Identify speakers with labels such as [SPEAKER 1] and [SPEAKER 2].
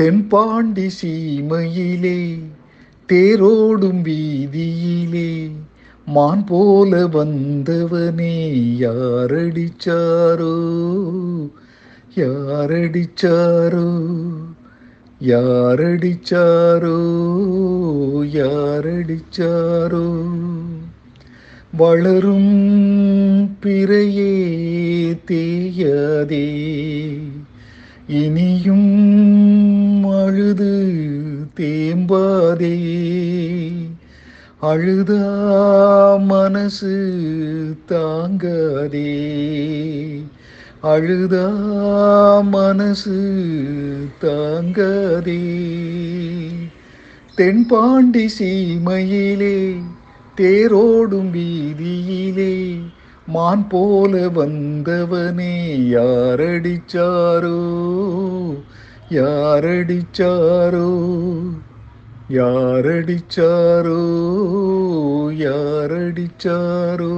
[SPEAKER 1] தென்பாண்டி சீமையிலே தேரோடும் வீதியிலே மான் போல வந்தவனே யாரடிச்சாரோ? யாரடிச்சாரோ? யாரடிச்சாரோ? யாரடிச்சாரோ? வளரும் பிறையே தேயாதே இனியும் தேம்பாதே. அழுதா மனசு தாங்காதே. அழுதா மனசு தாங்காதே. தென்பாண்டி சீமையிலே தேரோடும் வீதியிலே மான் போல வந்தவனே யாரடிச்சாரோ? யாரடிச்சாரோ? யாரடிச்சாரோ? யாரடிச்சாரோ?